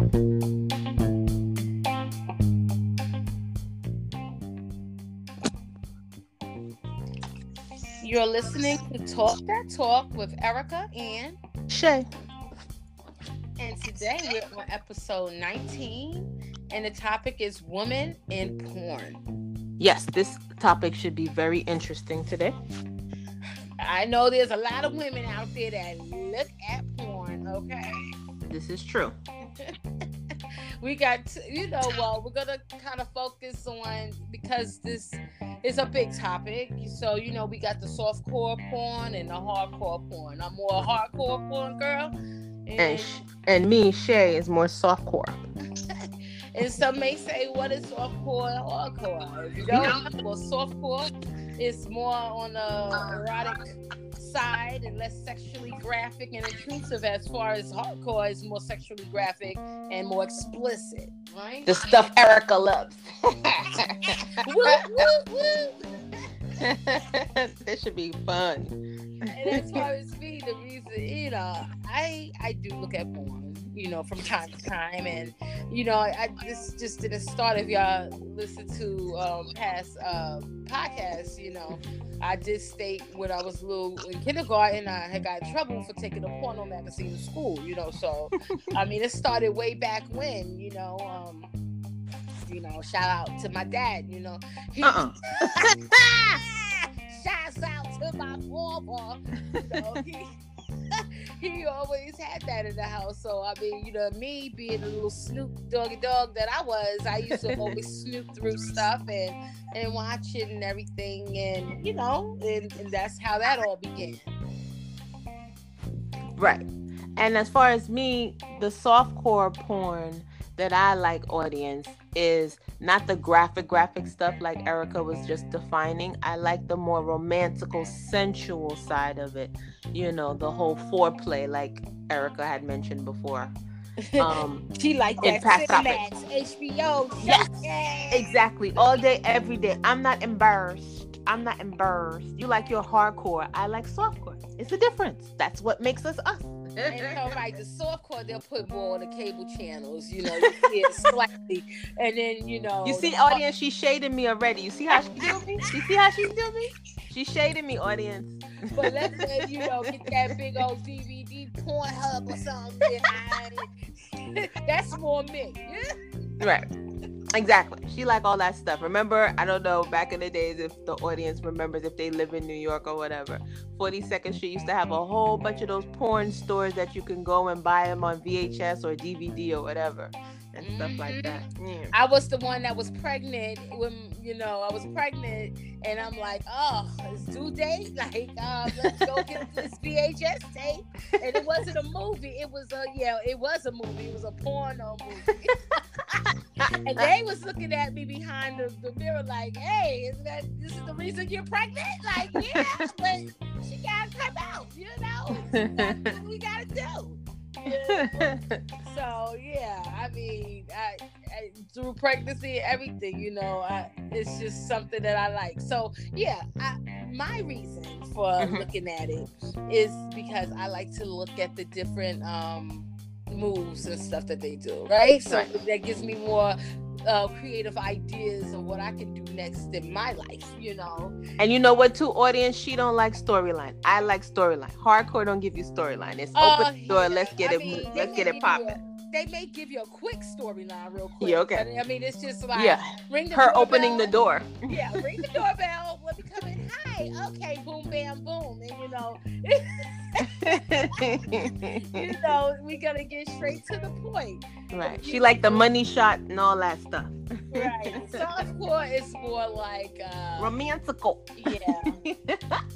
You're listening to Talk That Talk with Erica and Shay. And today we're on episode 19, and the topic is women in porn. Yes, this topic should be very interesting today. I know there's a lot of women out there that look at porn, okay? This is true. we got, to, you know, well, we're gonna kind of focus on because this is a big topic. So, you know, we got the soft core porn and the hardcore porn. I'm more a hardcore porn girl. And, and, and me, Shay, is more soft core. and some may say, what is soft core and hardcore? If you don't know, well, soft core is more on the erotic side and less sexually graphic and intrusive as far as hardcore is more sexually graphic and more explicit, right? The stuff Erica loves. woo, woo, woo. this should be fun. And as far as me, the reason, you know, I I do look at porn, you know, from time to time, and you know, I this just didn't start. If y'all listen to um, past uh, podcasts, you know, I did state when I was little in kindergarten, I had got in trouble for taking a porno magazine to school, you know. So, I mean, it started way back when, you know. Um, you know, shout out to my dad, you know. He, uh-uh. Shouts out to my father. You know, he, he always had that in the house. So I mean, you know, me being a little snoop doggy dog that I was, I used to always snoop through stuff and and watch it and everything, and you know, and, and that's how that all began. Right. And as far as me, the soft core porn that I like audience is not the graphic graphic stuff like Erica was just defining. I like the more romantical, sensual side of it. You know, the whole foreplay like Erica had mentioned before. Um, she like that Cinemax, HBO. Yes, exactly. All day, every day. I'm not embarrassed. I'm not embarrassed. You like your hardcore. I like softcore. It's a difference. That's what makes us us and so like the soft core they'll put more on the cable channels you know you see it slightly. And then you know you see audience she's shading me already. You see how she do me? You see how she's doing me? She's shading me audience. But let's say you know get that big old dvd porn hub or something that's more me. Right Exactly. She like all that stuff. Remember, I don't know, back in the days if the audience remembers if they live in New York or whatever. 42nd Street used to have a whole bunch of those porn stores that you can go and buy them on VHS or DVD or whatever and mm-hmm. stuff like that. Yeah. I was the one that was pregnant when you know I was pregnant, and I'm like, oh, it's due date. Like, uh, let's go get this VHS tape. And it wasn't a movie. It was a yeah, it was a movie. It was a porno movie. and they was looking at me behind the, the mirror like, hey, is that this is the reason you're pregnant? Like, yeah, but she gotta come out. You know, we gotta do. so yeah, I mean, I, I, through pregnancy, everything, you know, I, it's just something that I like. So yeah, I, my reason for mm-hmm. looking at it is because I like to look at the different um, moves and stuff that they do, right? So right. that gives me more uh, creative ideas of what I can do next in my life, you know. And you know what, too, audience, she don't like storyline. I like storyline. Hardcore don't give you storyline. It's uh, open the door. Yeah. Let's get I it. Mean, let's get it popping. They may give you a quick storyline real quick. Yeah, okay. I mean, it's just like yeah, ring her opening the door. Yeah, ring the doorbell. Let me come in. Hi. Okay. Boom, bam, boom, and you know. you know, we gotta get straight to the point. Right. She like the money shot and all that stuff. right. Softcore is more like uh romantical. Yeah.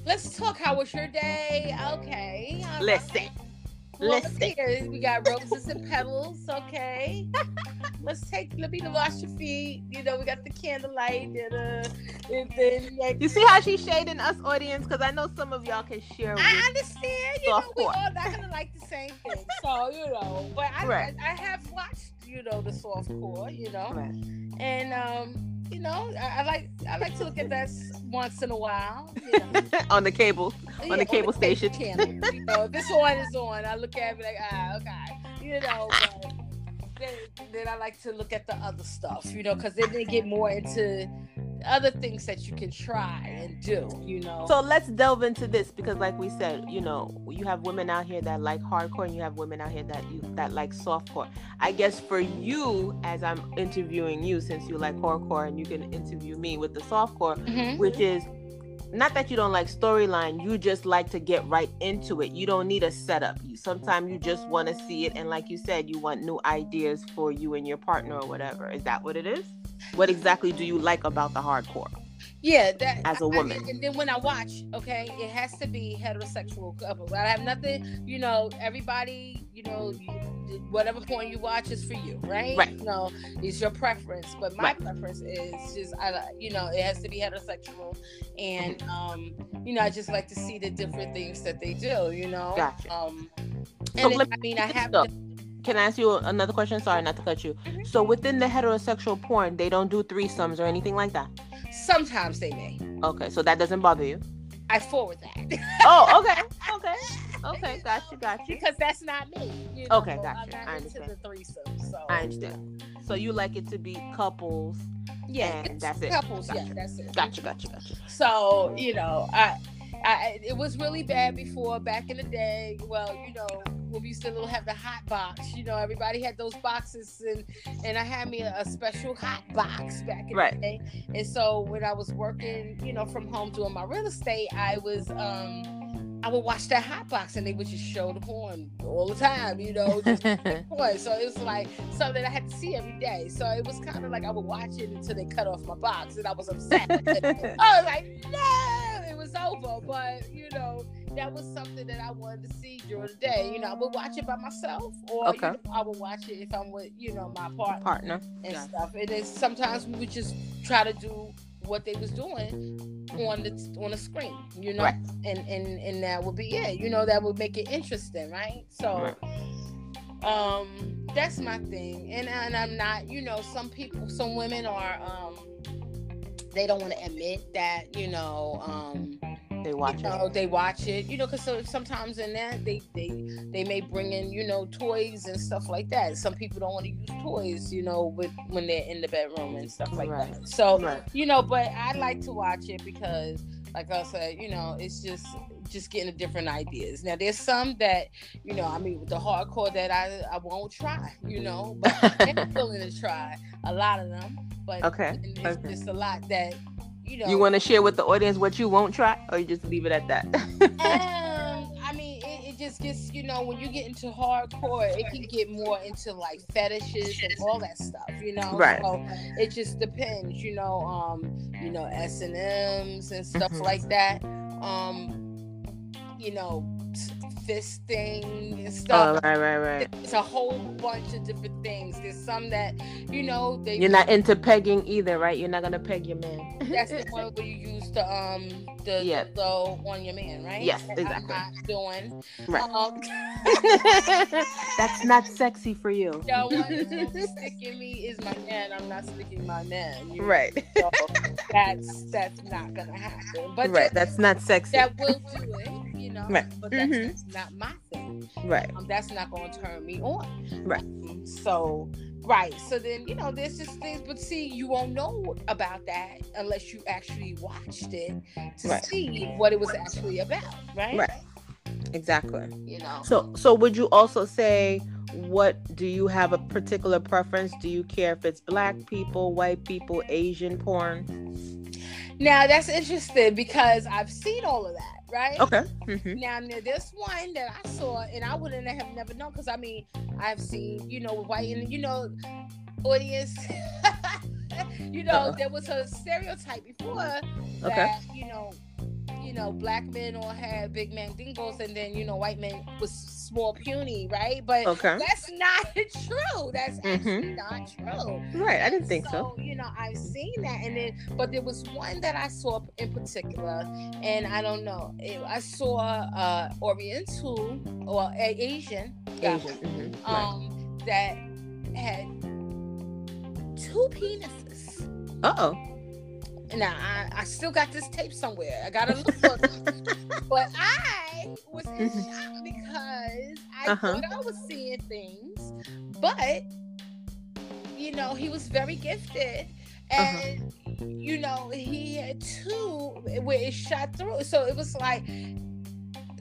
Let's talk. How was your day? Okay. Listen. Listen. we got roses and petals. Okay. Let's take. Let me wash your feet. You know, we got the candlelight and uh, and then like, you see how she's shading us, audience, because I know some of y'all can share. I understand. You know, we all not gonna like the same thing. So you know, but I, right. I, I have watched. You know, the soft core. You know, right. and um you know, I, I, like I like to look at that once in a while. You know. on the cable, on yeah, the cable on the station. Channel, you know, this one is on, I look at it like, ah, okay, you know. then, then I like to look at the other stuff, you know, because then they get more into other things that you can try and do, you know. So let's delve into this because, like we said, you know, you have women out here that like hardcore, and you have women out here that you that like softcore. I guess for you, as I'm interviewing you, since you like hardcore, and you can interview me with the softcore, mm-hmm. which is not that you don't like storyline you just like to get right into it you don't need a setup you sometimes you just want to see it and like you said you want new ideas for you and your partner or whatever is that what it is what exactly do you like about the hardcore yeah, that as a woman. I, and then when I watch, okay, it has to be heterosexual couple. I have nothing, you know, everybody, you know, you, whatever point you watch is for you, right? Right. You know, it's your preference, but my right. preference is just I you know, it has to be heterosexual and um, you know, I just like to see the different things that they do, you know. Gotcha. Um and so it, I mean I have can I ask you another question? Sorry, not to cut you. Mm-hmm. So within the heterosexual porn, they don't do threesomes or anything like that. Sometimes they may. Okay, so that doesn't bother you. I forward that. oh, okay, okay, okay. Got you, got you. Because that's not me. You know? Okay, got you. I understand. the threesome, so I understand. So you like it to be couples. Yeah, and that's it. Couples, gotcha. yeah, that's it. Gotcha, gotcha, gotcha. So you know, I, I, it was really bad before back in the day. Well, you know, when we used to have the hot box. You know, everybody had those boxes, and and I had me a, a special hot box back in right. the day. And so when I was working, you know, from home doing my real estate, I was um I would watch that hot box and they would just show the porn all the time, you know, just porn. So it was like something I had to see every day. So it was kind of like I would watch it until they cut off my box and I was upset. I was like, no, over. But you know, that was something that I wanted to see during the day. You know, I would watch it by myself, or okay. you know, I would watch it if I'm with you know my partner, partner and yeah. stuff. And then sometimes we would just try to do what they was doing on the on the screen, you know, right. and and and that would be it. You know, that would make it interesting, right? So. Right. Um, that's my thing, and and I'm not, you know, some people, some women are, um, they don't want to admit that, you know, um, they watch you know, it. They watch it, you know, because so sometimes in that they they they may bring in you know toys and stuff like that. Some people don't want to use toys, you know, with when they're in the bedroom and stuff like right. that. So right. you know, but I like to watch it because, like I said, you know, it's just just getting the different ideas. Now there's some that, you know, I mean with the hardcore that I I won't try, you know, but I'm willing to try a lot of them. But okay, it's okay. just a lot that you know. You want to share with the audience what you won't try, or you just leave it at that? um, I mean, it, it, just gets you know when you get into hardcore, it can get more into like fetishes and all that stuff, you know. Right. So it just depends, you know. Um, you know S and M's and stuff mm-hmm. like that. Um, you know, fisting and stuff. Oh, right, right, right. It's a whole bunch of different things. There's some that, you know, they You're not into pegging either, right? You're not gonna peg your man. That's the one where you use the um the yeah. the on your man, right? Yes, exactly. I'm not doing. Right. Um, That's not sexy for you. No sticking me is my man. I'm not sticking my man. You right. So that's that's not gonna happen. But right, that's not sexy. That will do it know. Right. But that's, mm-hmm. that's, not my thing. Right. Um, that's not going to turn me on. Right. So, right. So then, you know, there's just things, but see, you won't know about that unless you actually watched it to right. see what it was actually about. Right. Right. Exactly. You know. So, so would you also say? what do you have a particular preference do you care if it's black people white people asian porn now that's interesting because i've seen all of that right? Okay. Mm-hmm. Now, now, this one that I saw, and I wouldn't have never known because I mean, I've seen, you know, white and you know, audience. you know, Uh-oh. there was a stereotype before that, okay. you know, you know, black men all had big man dingles, and then you know, white men was small, puny, right? But okay. that's not true. That's mm-hmm. actually not true. Right. I didn't think so, so. You know, I've seen that, and then, but there was one that I saw in particular, and I don't know. It, I saw uh Oriental or Asian, Asian, mm-hmm. um, right. that had two penises. Uh oh now I, I still got this tape somewhere. I gotta look for it. but I was in shock because I uh-huh. thought I was seeing things, but you know, he was very gifted. And uh-huh. you know, he had two where it shot through. So it was like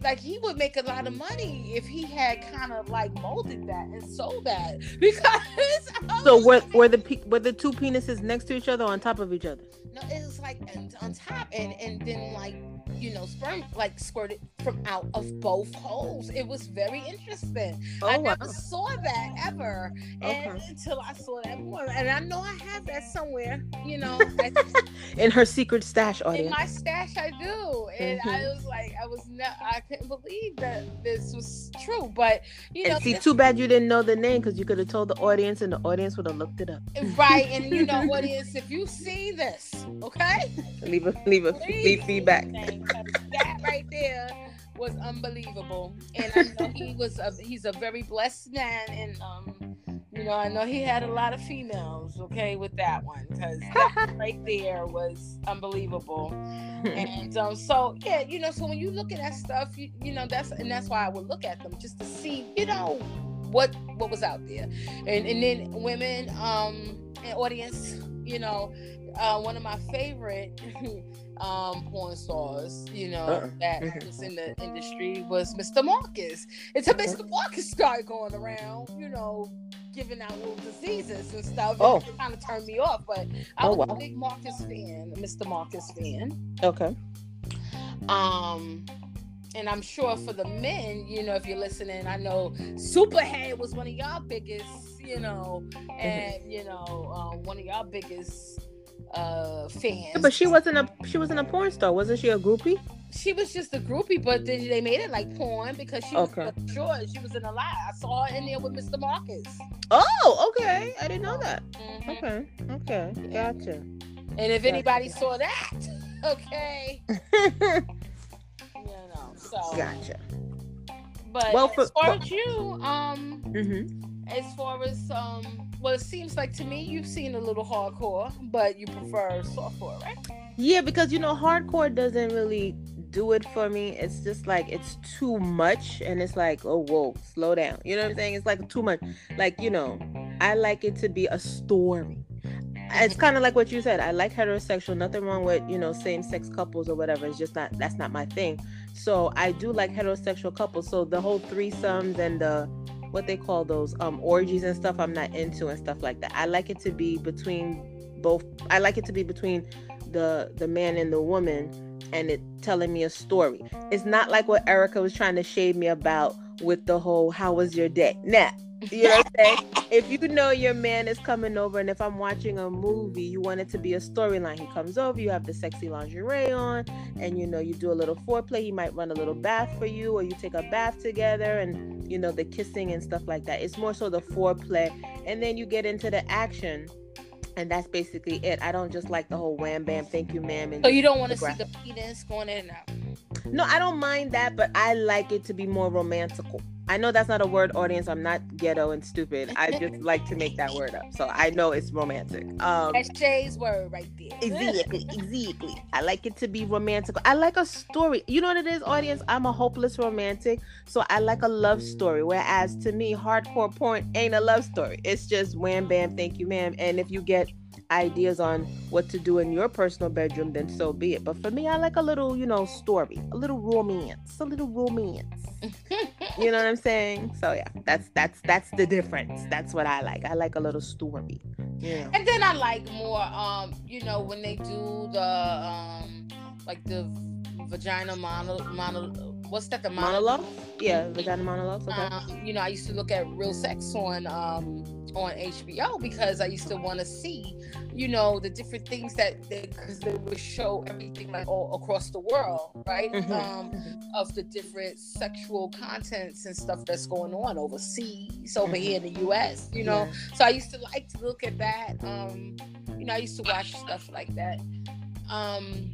like he would make a lot of money if he had kind of like molded that and sold that. Because so were, were the were the two penises next to each other on top of each other? No it was like on top and and then like you know, sperm like squirted from out of both holes. It was very interesting. Oh, I never wow. saw that ever okay. until I saw that one. And I know I have that somewhere, you know. in her secret stash audience. In my stash, I do. And mm-hmm. I was like, I was not, I couldn't believe that this was true. But, you know. And see, too bad you didn't know the name because you could have told the audience and the audience would have looked it up. Right. And, you know, what is, if you see this, okay? Leave a, leave a, leave feedback that right there was unbelievable. And I know he was a, he's a very blessed man and um you know, I know he had a lot of females, okay, with that one, because that right there was unbelievable. and um, so yeah, you know, so when you look at that stuff, you, you know, that's and that's why I would look at them just to see, you know, what what was out there. And and then women, um, and audience, you know, uh, one of my favorite um, porn stars, you know, uh-uh. that mm-hmm. was in the industry was Mr. Marcus. Until Mr. Uh-huh. Marcus started going around, you know, giving out little diseases and stuff. Oh. It kind of turned me off, but I oh, was wow. a big Marcus fan, Mr. Marcus fan. Okay. Um, and I'm sure for the men, you know, if you're listening, I know Superhead was one of y'all biggest, you know, mm-hmm. and you know, uh, one of y'all biggest uh fans. Yeah, but she wasn't a she wasn't a porn star, wasn't she? A groupie? She was just a groupie, but then they made it like porn because she okay. was sure she was in a lie. I saw her in there with Mr. Marcus. Oh, okay. I didn't know that. Mm-hmm. Okay, okay, gotcha. And if gotcha. anybody saw that, okay, you know, so gotcha. But well, for, as far as you, um, mm-hmm. as far as um well, it seems like to me you've seen a little hardcore, but you prefer softcore, right? Yeah, because you know, hardcore doesn't really do it for me. It's just like it's too much, and it's like, oh, whoa, slow down. You know what I'm saying? It's like too much. Like you know, I like it to be a story. It's kind of like what you said. I like heterosexual. Nothing wrong with you know same-sex couples or whatever. It's just not that's not my thing. So I do like heterosexual couples. So the whole threesomes and the what they call those um orgies and stuff I'm not into and stuff like that. I like it to be between both I like it to be between the the man and the woman and it telling me a story. It's not like what Erica was trying to shade me about with the whole how was your day? Nah, you know what I'm saying? if you know your man is coming over, and if I'm watching a movie, you want it to be a storyline. He comes over, you have the sexy lingerie on, and you know, you do a little foreplay. He might run a little bath for you, or you take a bath together, and you know, the kissing and stuff like that. It's more so the foreplay, and then you get into the action and that's basically it. I don't just like the whole wham bam, thank you, ma'am. so you don't want to see the penis going in and out. No, I don't mind that, but I like it to be more romantical. I know that's not a word audience. I'm not ghetto and stupid. I just like to make that word up. So I know it's romantic. Um That's Shay's word right there. exactly, exactly. I like it to be romantic. I like a story. You know what it is, audience? I'm a hopeless romantic. So I like a love story. Whereas to me, hardcore porn ain't a love story. It's just wham bam, thank you, ma'am. And if you get ideas on what to do in your personal bedroom, then so be it. But for me, I like a little, you know, story, a little romance, a little romance. you know what I'm saying? So yeah, that's that's that's the difference. That's what I like. I like a little story. Yeah. And then I like more, um, you know, when they do the um, like the vagina mono mono what's that the monologue? monologue? Yeah, vagina monologues. Okay. Um, you know, I used to look at real sex on um on HBO because I used to want to see, you know, the different things that because they, they, would show everything like all across the world, right? Mm-hmm. Um, of the different sexual contents and stuff that's going on overseas, over mm-hmm. here in the U.S. You know, yeah. so I used to like to look at that. Um, you know, I used to watch stuff like that. Um,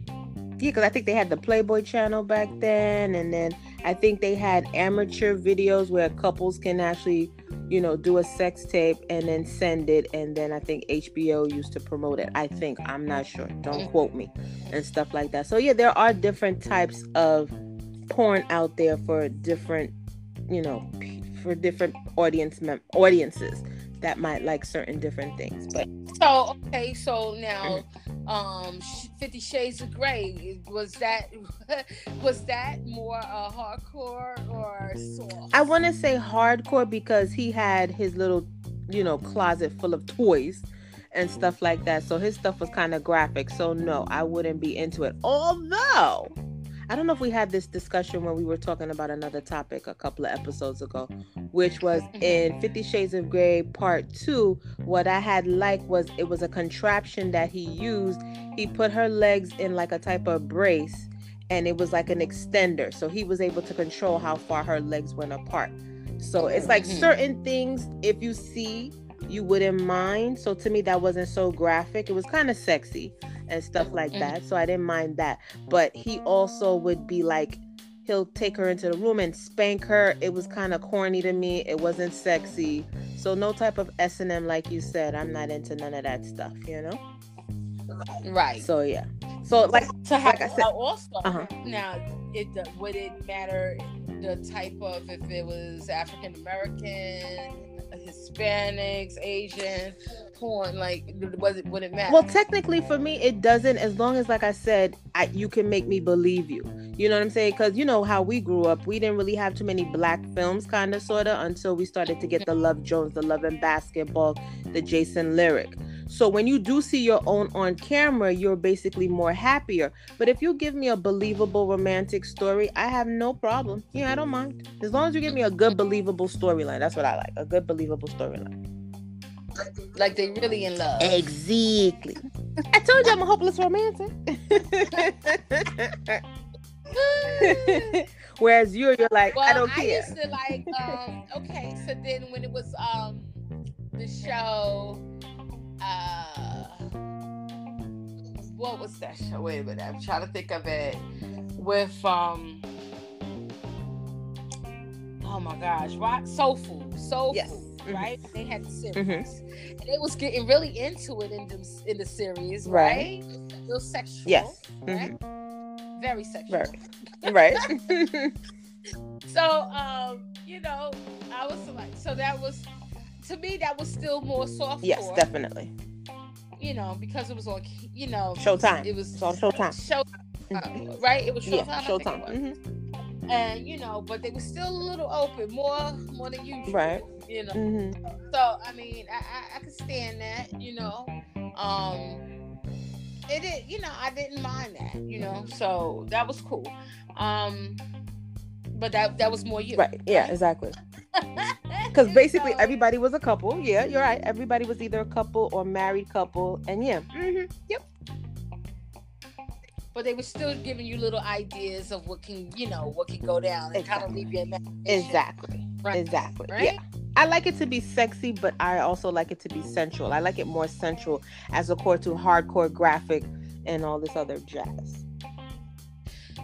yeah, because I think they had the Playboy channel back then, and then I think they had amateur videos where couples can actually, you know, do a sex tape and then send it, and then I think HBO used to promote it. I think I'm not sure. Don't mm. quote me, and stuff like that. So yeah, there are different types of porn out there for different, you know, for different audience mem- audiences. That might like certain different things. But so okay, so now um 50 shades of gray was that was that more uh, hardcore or soft i want to say hardcore because he had his little you know closet full of toys and stuff like that so his stuff was kind of graphic so no i wouldn't be into it although I don't know if we had this discussion when we were talking about another topic a couple of episodes ago, which was in Fifty Shades of Grey Part Two. What I had liked was it was a contraption that he used. He put her legs in like a type of brace, and it was like an extender, so he was able to control how far her legs went apart. So it's like mm-hmm. certain things, if you see, you wouldn't mind. So to me, that wasn't so graphic. It was kind of sexy and stuff like mm-hmm. that. So I didn't mind that. But he also would be like, he'll take her into the room and spank her. It was kind of corny to me. It wasn't sexy. So no type of S and M, like you said. I'm not into none of that stuff. You know. Right. So yeah. So like to have, like I said, also uh-huh. now it would it matter the type of if it was African American Hispanics, Asian porn? Like, was it would it matter? Well, technically, for me, it doesn't. As long as, like I said, I, you can make me believe you. You know what I'm saying? Because you know how we grew up. We didn't really have too many black films, kind of, sorta, until we started to get the Love Jones, the Love and Basketball, the Jason Lyric. So when you do see your own on camera, you're basically more happier. But if you give me a believable romantic story, I have no problem. Yeah, I don't mind. As long as you give me a good believable storyline. That's what I like. A good believable storyline. Like they really in love. Exactly. I told you I'm a hopeless romantic. Whereas you're you're like, well, I don't care. I used to like um okay, so then when it was um the show uh what was that show? Wait a minute, I'm trying to think of it. With um oh my gosh, right? Soul Food. Soul yes. Food, mm-hmm. right? They had the series. Mm-hmm. And they was getting really into it in the in the series, right? right? A little sexual. Yes. Right? Mm-hmm. Very sexual. Right. right. so um, you know, I was like so that was to me that was still more soft. Yes, definitely. You know, because it was on, you know, Showtime. It was on Showtime. Show, uh, right? It was Showtime. Yeah, Showtime. And you know, but they were still a little open, more more than usual. Right. You know. Mm-hmm. So I mean, I, I I could stand that. You know. Um. It is, you know, I didn't mind that, you know, so that was cool. Um, but that that was more you, right? Yeah, right? exactly. Because basically everybody was a couple. Yeah, you're right. Everybody was either a couple or married couple, and yeah, mm-hmm. yep. But they were still giving you little ideas of what can, you know, what can go down and exactly. kind of leave your imagination. Exactly. Right. Exactly. Right? Yeah. I like it to be sexy, but I also like it to be sensual. I like it more sensual as opposed to hardcore graphic and all this other jazz.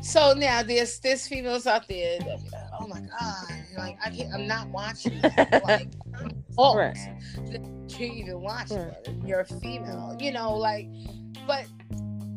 So now there's there's females out there that oh my god, like I can't, I'm not watching. like, oh, right. you even watching right. You're a female, you know, like. But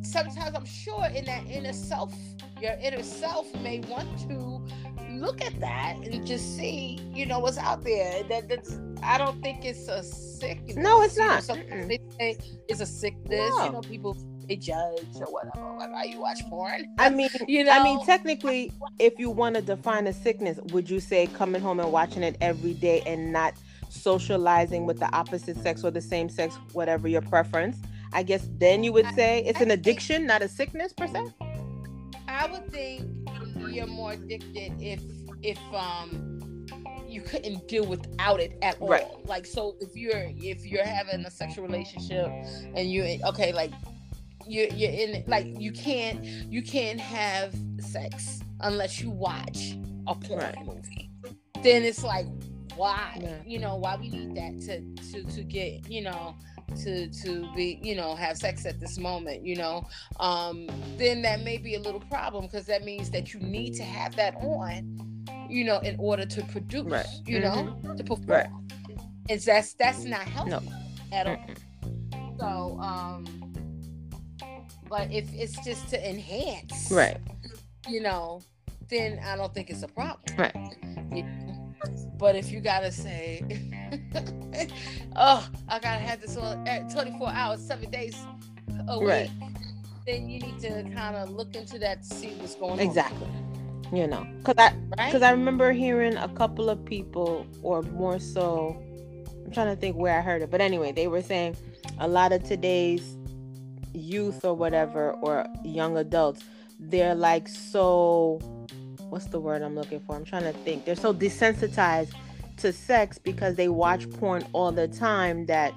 sometimes I'm sure in that inner self, your inner self may want to look at that and just see, you know, what's out there. That that's I don't think it's a sickness. No, it's not. You know, they say it's a sickness. No. You know, people they judge or whatever. Why you watch porn? I mean, you know, I mean, technically, if you want to define a sickness, would you say coming home and watching it every day and not socializing with the opposite sex or the same sex, whatever your preference? I guess then you would say it's an addiction, not a sickness per se. I would think you're more addicted if if um you couldn't deal without it at all. Right. Like so if you're if you're having a sexual relationship and you okay, like you're you're in like you can't you can't have sex unless you watch a porn right. movie. Then it's like why? Yeah. You know, why we need that to to to get, you know, to to be you know have sex at this moment you know um then that may be a little problem because that means that you need to have that on you know in order to produce right. you mm-hmm. know to perform right. and that's that's not healthy no. at all mm so um but if it's just to enhance, right, you know, then I don't think it's a problem. Right. Know? But if you gotta say, oh, I gotta have this on 24 hours, seven days a week, right. then you need to kind of look into that to see what's going exactly. on. Exactly. You know, because I because right? I remember hearing a couple of people, or more so, I'm trying to think where I heard it, but anyway, they were saying a lot of today's youth or whatever, or young adults, they're like so what's the word I'm looking for? I'm trying to think. They're so desensitized to sex because they watch porn all the time that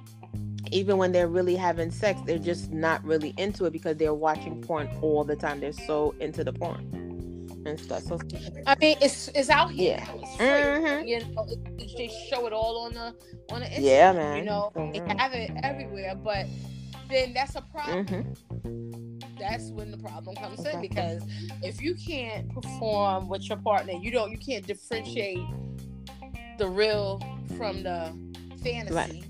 even when they're really having sex, they're just not really into it because they're watching porn all the time. They're so into the porn and stuff. So I mean, it's it's out here. Yeah. It's free. Mm-hmm. You know, they show it all on the on the internet. Yeah, man. You know, mm-hmm. they have it everywhere, but then that's a problem. Mm-hmm. That's when the problem comes in because if you can't perform with your partner, you don't, you can't differentiate the real from the fantasy. Right.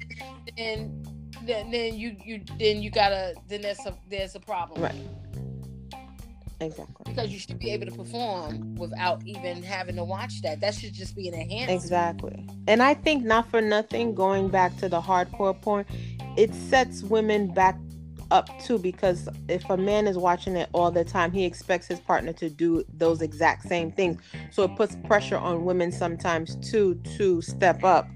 Then, then, then you, you, then you gotta, then there's a, there's a problem. Right. Exactly. Because you should be able to perform without even having to watch that. That should just be an enhancement. Exactly. And I think not for nothing, going back to the hardcore porn, it sets women back up too because if a man is watching it all the time he expects his partner to do those exact same things. So it puts pressure on women sometimes too to step up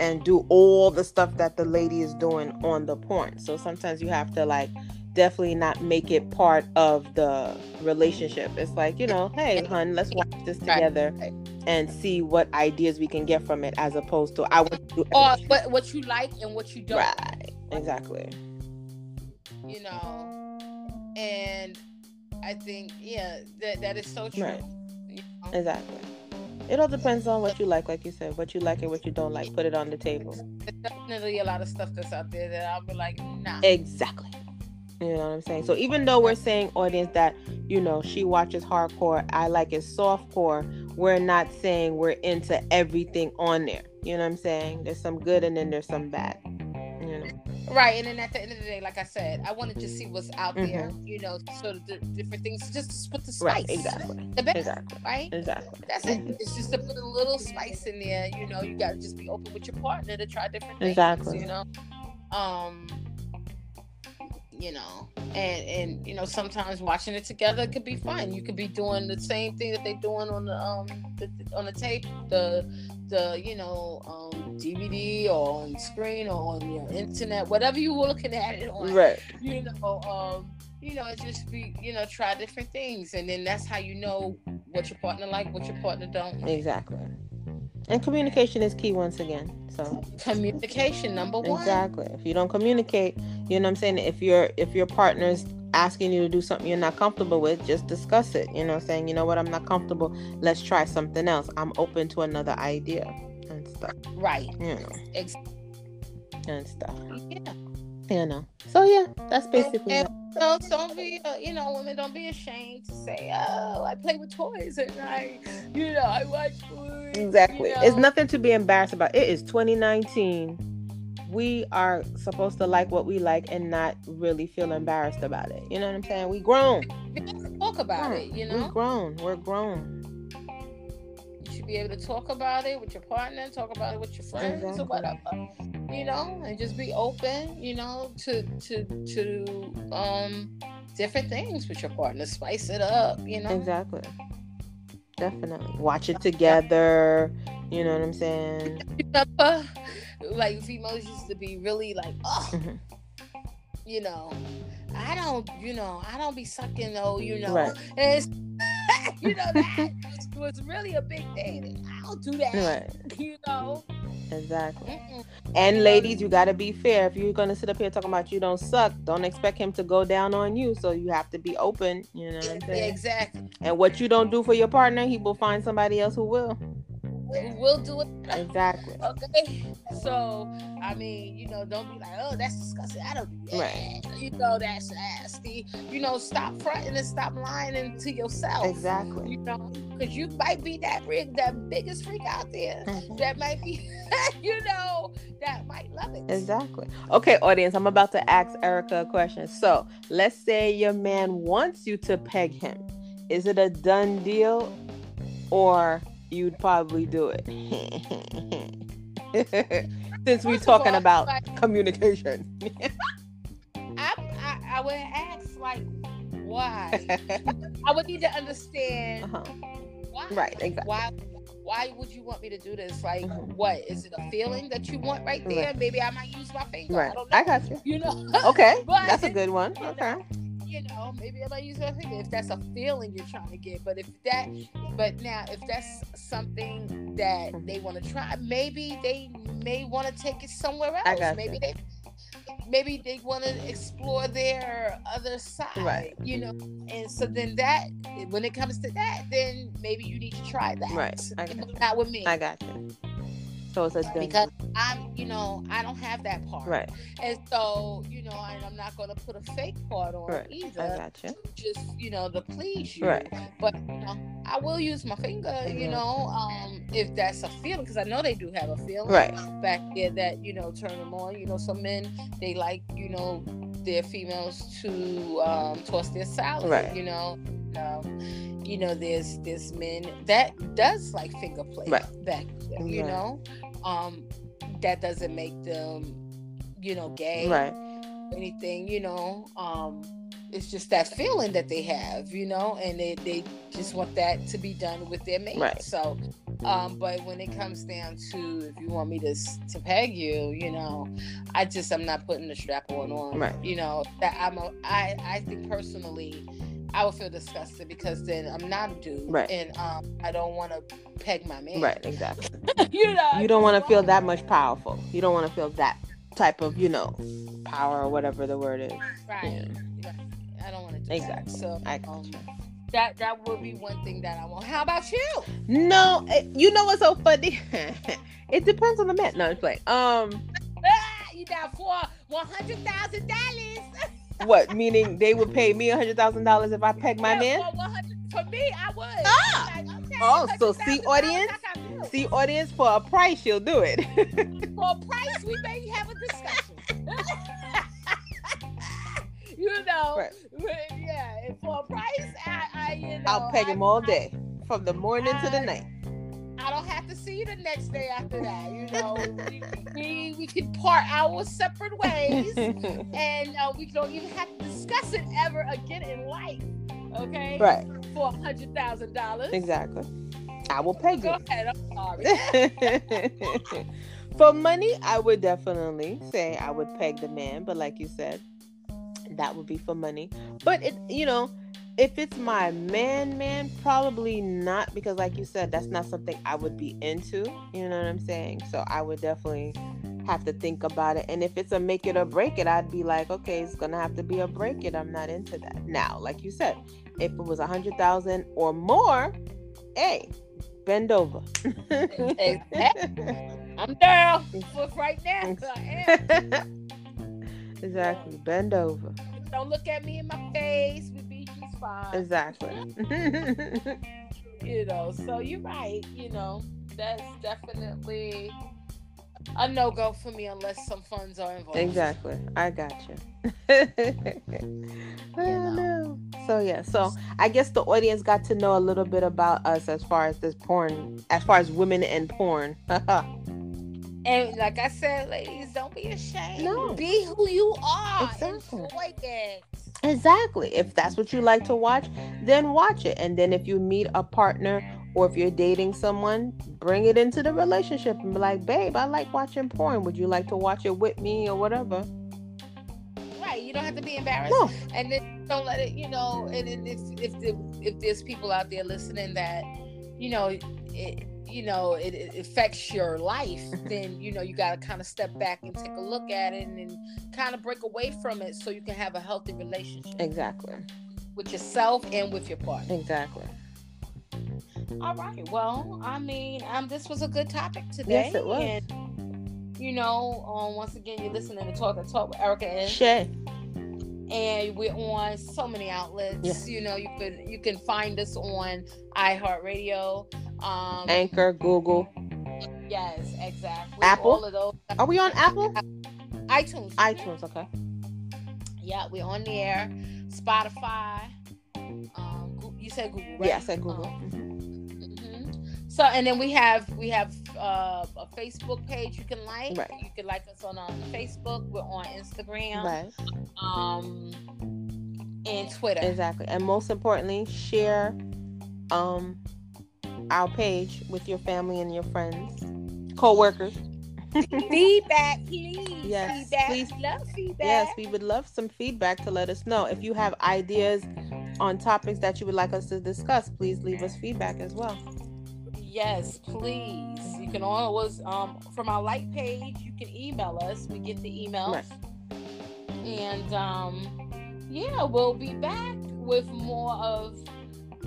and do all the stuff that the lady is doing on the porn. So sometimes you have to like definitely not make it part of the relationship. It's like you know hey hun let's watch this together and see what ideas we can get from it as opposed to i would do or what, what you like and what you don't. Right. Exactly Mm-hmm. you know, and I think yeah, that that is so true. Right. You know? Exactly. It all depends on what you like, like you said, what you like and what you don't like. Put it on the table. There's definitely a lot of stuff that's out there that I'll be like, nah. Exactly. You know what I'm saying? So even though we're saying audience that, you know, she watches hardcore, I like it softcore, we're not saying we're into everything on there. You know what I'm saying? There's some good and then there's some bad. You know. Right, and then at the end of the day, like I said, I wanted to just see what's out mm-hmm. there, you know, sort of the different things, just to put the spice. Right, exactly. The best, exactly. Right? Exactly. That's it. It's just to put a little spice in there, you know, you got to just be open with your partner to try different things, exactly. you know. Um, you know and and you know sometimes watching it together could be fun you could be doing the same thing that they're doing on the um the, on the tape the the you know um dvd or on screen or on your internet whatever you were looking at it on right you know um you know just be you know try different things and then that's how you know what your partner like what your partner don't exactly and communication is key once again. So communication number one. Exactly. If you don't communicate, you know what I'm saying? If your if your partner's asking you to do something you're not comfortable with, just discuss it. You know, saying, you know what, I'm not comfortable. Let's try something else. I'm open to another idea and stuff. Right. You know. Exactly. And stuff. Yeah. You know. So yeah, that's basically. And, and so don't be, uh, you know, women don't be ashamed to say, "Oh, I play with toys and I, you know, I watch food." Exactly. You know? It's nothing to be embarrassed about. It is 2019. We are supposed to like what we like and not really feel embarrassed about it. You know what I'm saying? We grown. We talk about it. You know, we're grown. We're grown You should be able to talk about it with your partner, talk about it with your friends exactly. or whatever. You know, and just be open, you know, to to to um different things with your partner. Spice it up, you know. Exactly. Definitely. Watch it together. You know what I'm saying? Like females used to be really like, oh, mm-hmm. you know, I don't, you know, I don't be sucking though, you know. Right. And you know that was really a big thing. I don't do that. Right. You know. Exactly. Mm-mm. And ladies, you got to be fair. If you're going to sit up here talking about you don't suck, don't expect him to go down on you. So you have to be open. You know what I'm saying? Exactly. And what you don't do for your partner, he will find somebody else who will we'll do it. Exactly. Okay. So I mean, you know, don't be like, oh, that's disgusting. I don't do that. Right. You know, that's nasty. You know, stop fronting and stop lying to yourself. Exactly. You know, because you might be that freak, that biggest freak out there. Mm-hmm. That might be, you know, that might love it. Exactly. Okay, audience, I'm about to ask Erica a question. So let's say your man wants you to peg him. Is it a done deal or you'd probably do it. Since we're talking all, about like- communication. I, I I would ask like why. I would need to understand uh-huh. why. Right, exactly. Why why would you want me to do this? Like Mhm. what? Is it a feeling that you want right there? Right. Maybe I might use my finger. I Right. don't know. I got you. you know. Okay. That's a good one. Okay. You know, maybe I might use my finger if that's a feeling you're trying to get. But if that, but now if that's something that they want to try, maybe they may want to take it somewhere else. I got maybe you. they, maybe they want to explore their other side. Right. You know, and so then that, when it comes to that, then maybe you need to try that. Right. I got But. Not with me. I got you. So it's a done. because I'm, you know, I don't have that part. Right. And so, you know, and I'm not going to put a fake part on Right. either I got you. just you know to please you Right. but you know i will use my finger you Mhm. know um if that's a feeling because i know they do have a feeling Right. back there that you know turn them on you know some men they like you know their females to um toss their salad Right. you know um, you know there's there's men that does like finger play Right. back there, you Right. know um that doesn't make them you know gay Right. anything, you know. Um, it's just that feeling that they have, you know, and they, they just want that to be done with their mate. Right. So, um, but when it comes down to if you want me to to peg you, you know, I just I'm not putting the strap on on. Right. You know that I'm a I I think personally. I would feel disgusted because then I'm not a dude, Right. and um, I don't want to peg my man. Right. Exactly. you know, You don't want to feel that much powerful. You don't want to feel that type of, you know, power or whatever the word is. right. right. I don't want to do Exactly. that. So I um, you. that that would be one thing that I want. How about you? No, eh, you know what's so funny? it depends on the man. No, it's like, um, Ah, you got for one hundred thousand dollars? what? Meaning they would pay me a hundred thousand dollars if I peg my man? For me, I would. Ah! Like, okay, Oh, so see, audience? I. See, audience, for a price, you'll do it. For a price, we may have a discussion. you know, Right. but yeah. For a price, I, I you know, I'll peg I- him all day, from the morning to the night. Don't have to see you the next day after that. You know, we, we, we can part our separate ways. and uh, we don't even have to discuss it ever again in life. Okay, right, for a hundred thousand dollars. exactly. I will peg Go you. ahead. I'm sorry. For money, I would definitely say I would peg the man, but like you said, that would be for money. But it, you know, if it's my man, man, probably not because, like you said, that's not something I would be into. You know what I'm saying? So I would definitely have to think about it. And if it's a make it or break it, I'd be like, okay, it's gonna have to be a break it. I'm not into that. Now, like you said, if it was a hundred thousand or more, hey, bend over. I'm down for right now. I am. exactly. Bend over. Don't look at me in my face. We fine. Exactly. You know. So you're right. You know, that's definitely a no go for me unless some funds are involved. exactly. I got you. oh, no. So yeah, so I guess the audience got to know a little bit about us as far as this porn, as far as women and porn. And like I said, ladies, don't be ashamed. No. Be who you are. Exactly. Enjoy it. Exactly. If that's what you like to watch, then watch it. And then if you meet a partner or if you're dating someone, bring it into the relationship and be like, babe, I like watching porn. Would you like to watch it with me or whatever? Right. You don't have to be embarrassed. No. And then don't let it, you know, and if if the, if there's people out there listening that, you know, it you know, it, it affects your life, then you know you gotta kind of step back and take a look at it and, kind of break away from it so you can have a healthy relationship Exactly. with yourself and with your partner. Exactly. All right. Well, I mean, um, this was a good topic today. Yes, it was. And, you know, um, once again, you're listening to Talk and Talk with Erica and, Shay. and we're on so many outlets. Yes. You know, you can you can find us on iHeartRadio. Um, Anchor, Google. yes, exactly. Apple? All of those. Are we on Apple? iTunes. iTunes, okay. Yeah, we're on the air. Spotify. Um, you said Google, right? Yeah, I said Google. Um, Mhm. mhm. So and then we have we have uh, a Facebook page you can like. Right. You can like us on, on Facebook. We're on Instagram. Right. Um and Twitter. Exactly. And most importantly, share um our page with your family and your friends, co-workers. feedback, please. Yes, feedback. please. We love feedback. Yes, we would love some feedback to let us know. If you have ideas on topics that you would like us to discuss, please leave us feedback as well. Yes, please. You can always um from our like page, you can email us. We get the emails. Right. And um yeah, we'll be back with more of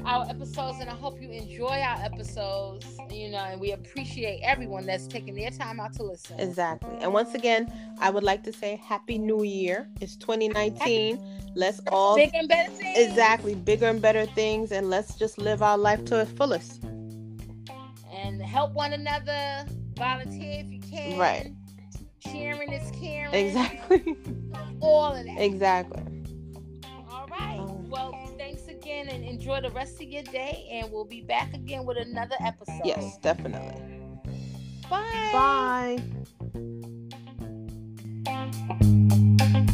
our episodes and I hope you enjoy our episodes, you know, and we appreciate everyone that's taking their time out to listen. Exactly. And once again, I would like to say Happy New Year. It's 2019. Let's all Bigger and better things. exactly bigger and better things, and let's just live our life to its fullest. And help one another. Volunteer if you can. Right. Sharing is caring. Exactly. All of that. exactly. All right. Um, Well, and enjoy the rest of your day. And we'll be back again with another episode. Yes, definitely. Bye. Bye.